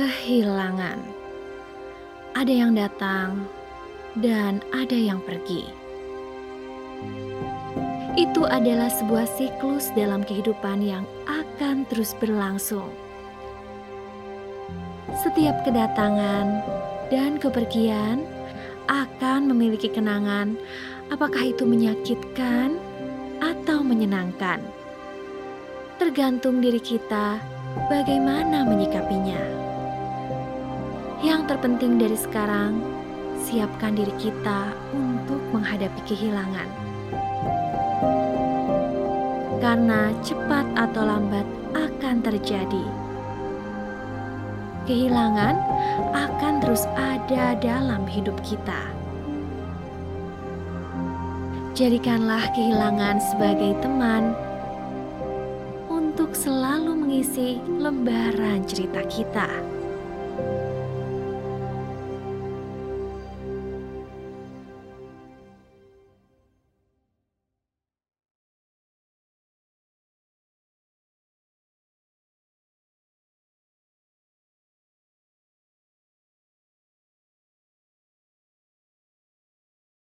kehilangan. Ada yang datang dan ada yang pergi. Itu adalah sebuah siklus dalam kehidupan yang akan terus berlangsung. Setiap kedatangan dan kepergian akan memiliki kenangan, apakah itu menyakitkan atau menyenangkan. Tergantung diri kita bagaimana menyikapinya. Terpenting dari sekarang, siapkan diri kita untuk menghadapi kehilangan. Karena cepat atau lambat akan terjadi. Kehilangan akan terus ada dalam hidup kita. Jadikanlah kehilangan sebagai teman untuk selalu mengisi lembaran cerita kita.